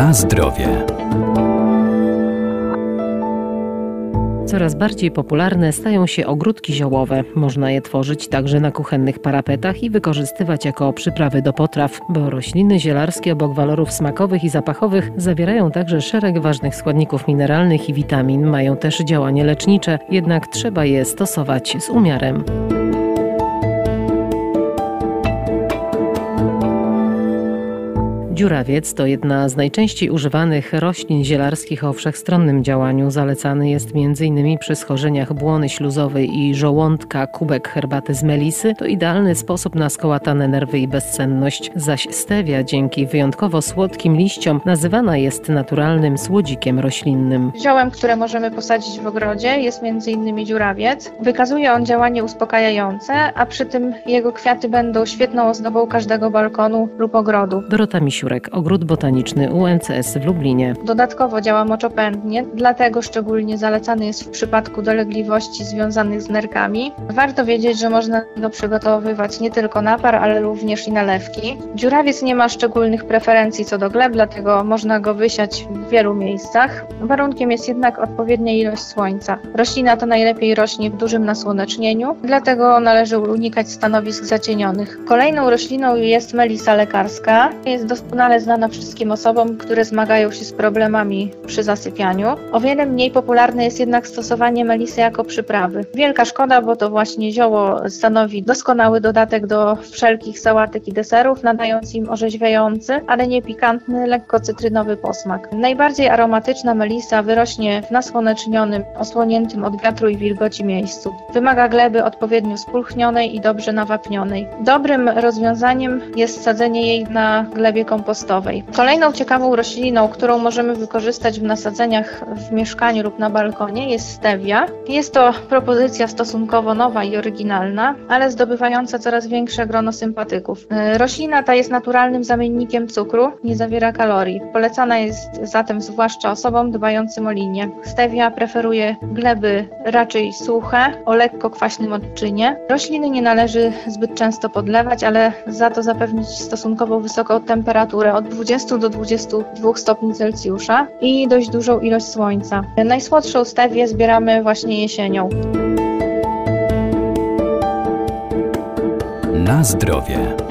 Na zdrowie. Coraz bardziej popularne stają się ogródki ziołowe. Można je tworzyć także na kuchennych parapetach i wykorzystywać jako przyprawy do potraw, bo rośliny zielarskie obok walorów smakowych i zapachowych zawierają także szereg ważnych składników mineralnych i witamin. Mają też działanie lecznicze, jednak trzeba je stosować z umiarem. Dziurawiec to jedna z najczęściej używanych roślin zielarskich o wszechstronnym działaniu. Zalecany jest m.in. przy schorzeniach błony śluzowej i żołądka. Kubek herbaty z melisy to idealny sposób na skołatane nerwy i bezsenność. Zaś stevia dzięki wyjątkowo słodkim liściom nazywana jest naturalnym słodzikiem roślinnym. Ziołem, które możemy posadzić w ogrodzie jest m.in. dziurawiec. Wykazuje on działanie uspokajające, a przy tym jego kwiaty będą świetną ozdobą każdego balkonu lub ogrodu. Dorota Misiur Ogród Botaniczny UNCS w Lublinie. Dodatkowo działa moczopędnie, dlatego szczególnie zalecany jest w przypadku dolegliwości związanych z nerkami. Warto wiedzieć, że można go przygotowywać nie tylko napar, ale również i nalewki. Dziurawiec nie ma szczególnych preferencji co do gleb, dlatego można go wysiać w wielu miejscach. Warunkiem jest jednak odpowiednia ilość słońca. Roślina ta najlepiej rośnie w dużym nasłonecznieniu, dlatego należy unikać stanowisk zacienionych. Kolejną rośliną jest melisa lekarska. Jest doskonale doskonale znana wszystkim osobom, które zmagają się z problemami przy zasypianiu. O wiele mniej popularne jest jednak stosowanie melisy jako przyprawy. Wielka szkoda, bo to właśnie zioło stanowi doskonały dodatek do wszelkich sałatek i deserów, nadając im orzeźwiający, ale nie pikantny, lekko cytrynowy posmak. Najbardziej aromatyczna melisa wyrośnie w nasłonecznionym, osłoniętym od wiatru i wilgoci miejscu. Wymaga gleby odpowiednio spulchnionej i dobrze nawapnionej. Dobrym rozwiązaniem jest sadzenie jej na glebie kompostowej kompostowej. Kolejną ciekawą rośliną, którą możemy wykorzystać w nasadzeniach w mieszkaniu lub na balkonie jest stevia. Jest to propozycja stosunkowo nowa i oryginalna, ale zdobywająca coraz większe grono sympatyków. E, roślina ta jest naturalnym zamiennikiem cukru, nie zawiera kalorii. Polecana jest zatem zwłaszcza osobom dbającym o linię. Stevia preferuje gleby raczej suche, o lekko kwaśnym odczynie. Rośliny nie należy zbyt często podlewać, ale za to zapewnić stosunkowo wysoką temperaturę temperaturę od 20 do 22 stopni Celsjusza i dość dużą ilość słońca. Najsłodszą stewię zbieramy właśnie jesienią. Na zdrowie.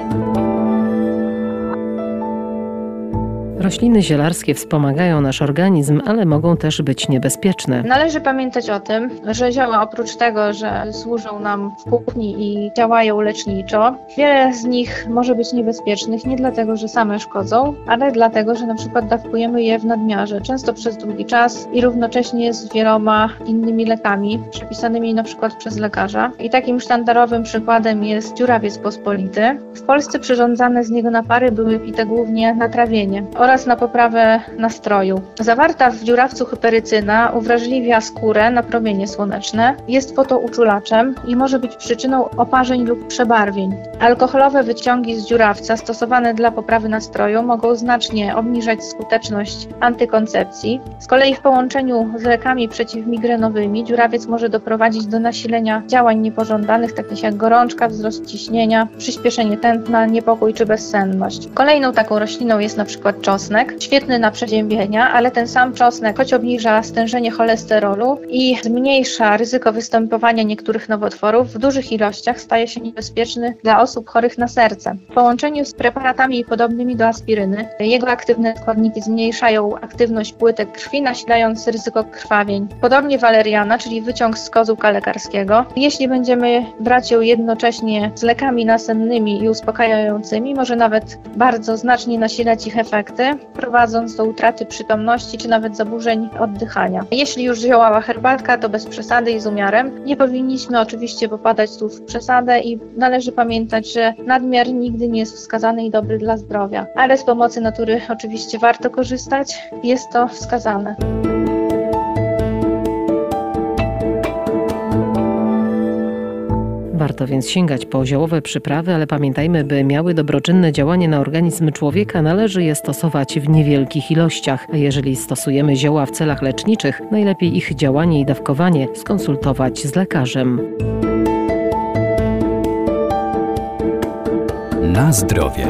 Rośliny zielarskie wspomagają nasz organizm, ale mogą też być niebezpieczne. Należy pamiętać o tym, że zioła oprócz tego, że służą nam w kuchni i działają leczniczo, wiele z nich może być niebezpiecznych nie dlatego, że same szkodzą, ale dlatego, że na przykład dawkujemy je w nadmiarze, często przez długi czas i równocześnie z wieloma innymi lekami przepisanymi na przykład przez lekarza. I takim sztandarowym przykładem jest dziurawiec pospolity. W Polsce przyrządzane z niego napary były pite głównie na trawienie oraz na poprawę nastroju. Zawarta w dziurawcu hyperycyna uwrażliwia skórę na promienie słoneczne, jest fotouczulaczem i może być przyczyną oparzeń lub przebarwień. Alkoholowe wyciągi z dziurawca stosowane dla poprawy nastroju mogą znacznie obniżać skuteczność antykoncepcji. Z kolei w połączeniu z lekami przeciwmigrenowymi dziurawiec może doprowadzić do nasilenia działań niepożądanych, takich jak gorączka, wzrost ciśnienia, przyspieszenie tętna, niepokój czy bezsenność. Kolejną taką rośliną jest na przykład czosnek czosnek, świetny na przeziębienia, ale ten sam czosnek, choć obniża stężenie cholesterolu i zmniejsza ryzyko występowania niektórych nowotworów, w dużych ilościach staje się niebezpieczny dla osób chorych na serce. W połączeniu z preparatami podobnymi do aspiryny, jego aktywne składniki zmniejszają aktywność płytek krwi, nasilając ryzyko krwawień. Podobnie waleriana, czyli wyciąg z kozłka lekarskiego. Jeśli będziemy brać ją jednocześnie z lekami nasennymi i uspokajającymi, może nawet bardzo znacznie nasilać ich efekty, prowadząc do utraty przytomności czy nawet zaburzeń oddychania. Jeśli już ziołała herbatka, to bez przesady i z umiarem. Nie powinniśmy oczywiście popadać tu w przesadę i należy pamiętać, że nadmiar nigdy nie jest wskazany i dobry dla zdrowia. Ale z pomocy natury oczywiście warto korzystać, jest to wskazane. Warto więc sięgać po ziołowe przyprawy, ale pamiętajmy, by miały dobroczynne działanie na organizm człowieka, należy je stosować w niewielkich ilościach. A jeżeli stosujemy zioła w celach leczniczych, najlepiej ich działanie i dawkowanie skonsultować z lekarzem. Na zdrowie.